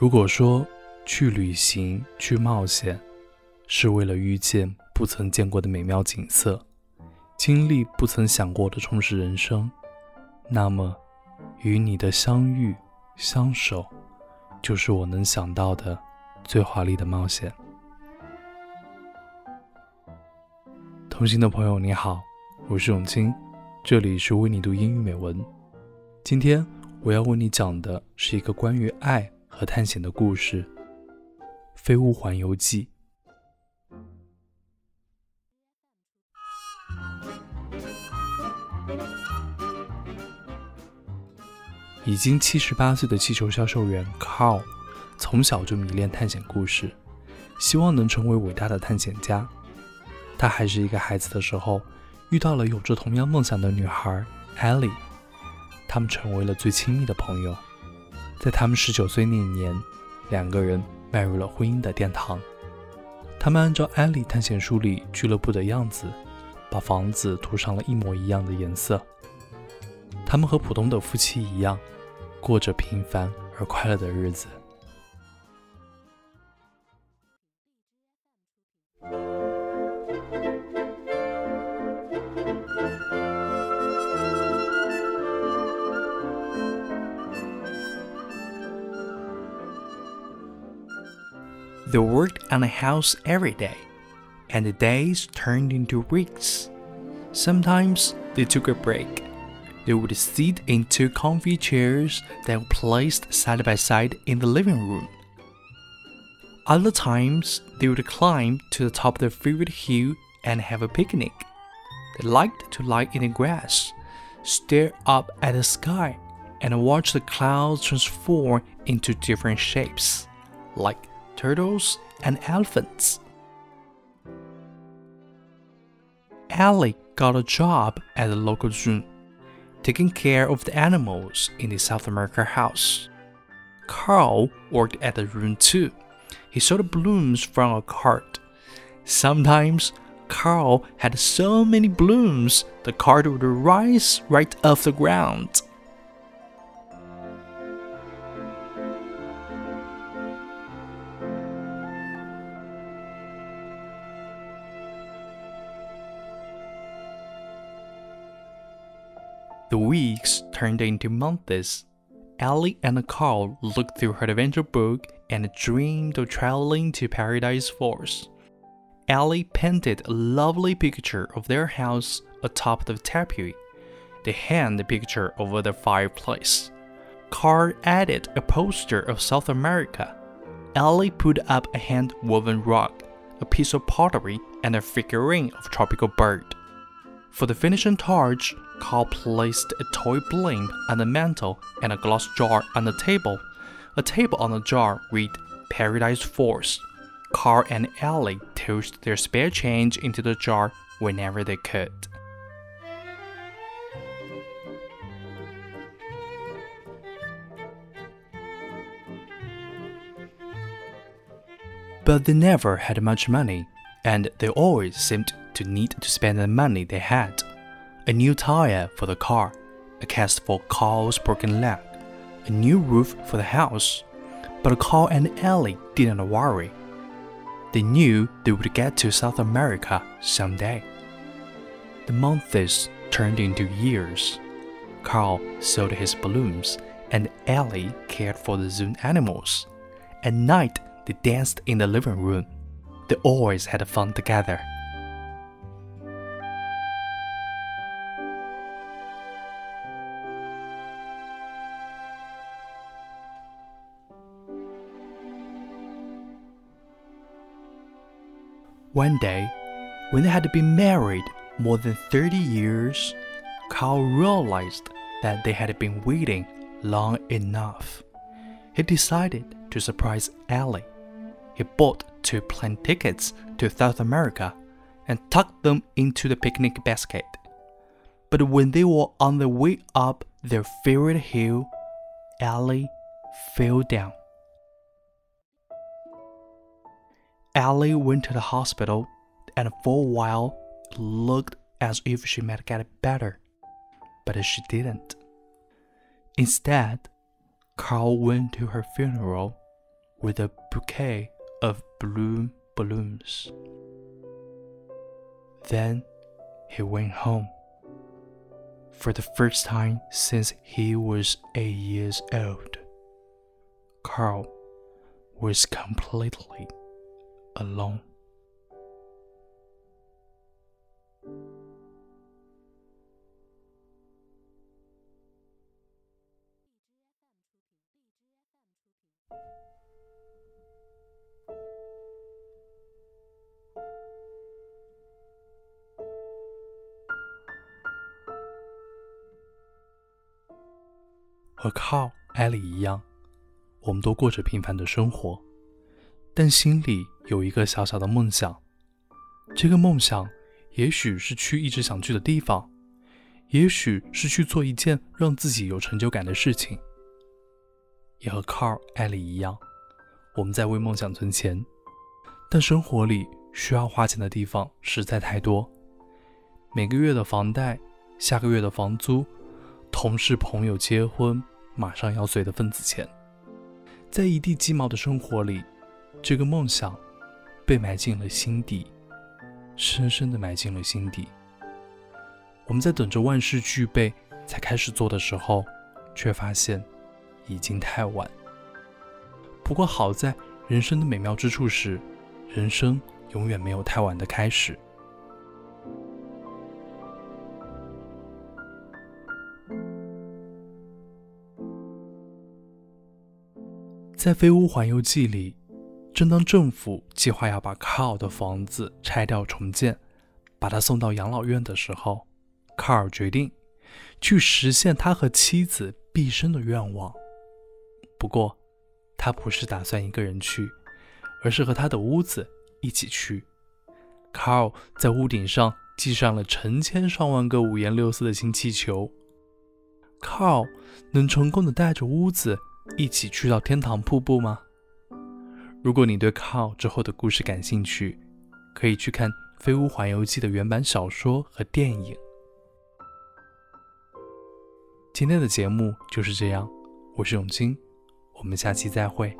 如果说去旅行、去冒险，是为了遇见不曾见过的美妙景色，经历不曾想过的充实人生，那么，与你的相遇、相守，就是我能想到的最华丽的冒险。同行的朋友，你好，我是永清，这里是为你读英语美文。今天我要为你讲的是一个关于爱。和探险的故事，《飞屋环游记》。已经七十八岁的气球销售员 Carl，从小就迷恋探险故事，希望能成为伟大的探险家。他还是一个孩子的时候，遇到了有着同样梦想的女孩 Ellie，他们成为了最亲密的朋友。在他们十九岁那年，两个人迈入了婚姻的殿堂。他们按照《艾丽探险书》里俱乐部的样子，把房子涂上了一模一样的颜色。他们和普通的夫妻一样，过着平凡而快乐的日子。They worked on the house every day, and the days turned into weeks. Sometimes they took a break. They would sit in two comfy chairs that were placed side by side in the living room. Other times, they would climb to the top of their favorite hill and have a picnic. They liked to lie in the grass, stare up at the sky, and watch the clouds transform into different shapes, like turtles, and elephants. Ellie got a job at the local zoo, taking care of the animals in the South America house. Carl worked at the room too. He sold blooms from a cart. Sometimes Carl had so many blooms the cart would rise right off the ground. The weeks turned into months. Ellie and Carl looked through her adventure book and dreamed of traveling to Paradise Falls. Ellie painted a lovely picture of their house atop the tapestry. They hung the picture over the fireplace. Carl added a poster of South America. Ellie put up a hand woven rug, a piece of pottery, and a figurine of tropical bird. For the finishing touch, Carl placed a toy blimp on the mantel and a glass jar on the table. A table on the jar read Paradise Falls. Carl and Ellie tossed their spare change into the jar whenever they could. But they never had much money, and they always seemed to need to spend the money they had. A new tire for the car, a cast for Carl's broken leg, a new roof for the house. But Carl and Ellie didn't worry. They knew they would get to South America someday. The months turned into years. Carl sold his balloons, and Ellie cared for the zoo animals. At night, they danced in the living room. They always had fun together. One day, when they had been married more than 30 years, Carl realized that they had been waiting long enough. He decided to surprise Ellie. He bought two plane tickets to South America and tucked them into the picnic basket. But when they were on the way up their favorite hill, Ellie fell down. Ellie went to the hospital, and for a while looked as if she might get better, but she didn't. Instead, Carl went to her funeral with a bouquet of blue balloons. Then he went home. For the first time since he was eight years old, Carl was completely alone. 和靠艾莉一样，我们都过着平凡的生活，但心里有一个小小的梦想。这个梦想，也许是去一直想去的地方，也许是去做一件让自己有成就感的事情。也和靠艾莉一样，我们在为梦想存钱，但生活里需要花钱的地方实在太多，每个月的房贷，下个月的房租，同事朋友结婚。马上要随的份子钱，在一地鸡毛的生活里，这个梦想被埋进了心底，深深的埋进了心底。我们在等着万事俱备才开始做的时候，却发现已经太晚。不过好在人生的美妙之处是，人生永远没有太晚的开始。在《飞屋环游记》里，正当政府计划要把卡尔的房子拆掉重建，把他送到养老院的时候，卡尔决定去实现他和妻子毕生的愿望。不过，他不是打算一个人去，而是和他的屋子一起去。卡尔在屋顶上系上了成千上万个五颜六色的氢气球。卡尔能成功的带着屋子。一起去到天堂瀑布吗？如果你对 Carl 之后的故事感兴趣，可以去看《飞屋环游记》的原版小说和电影。今天的节目就是这样，我是永清，我们下期再会。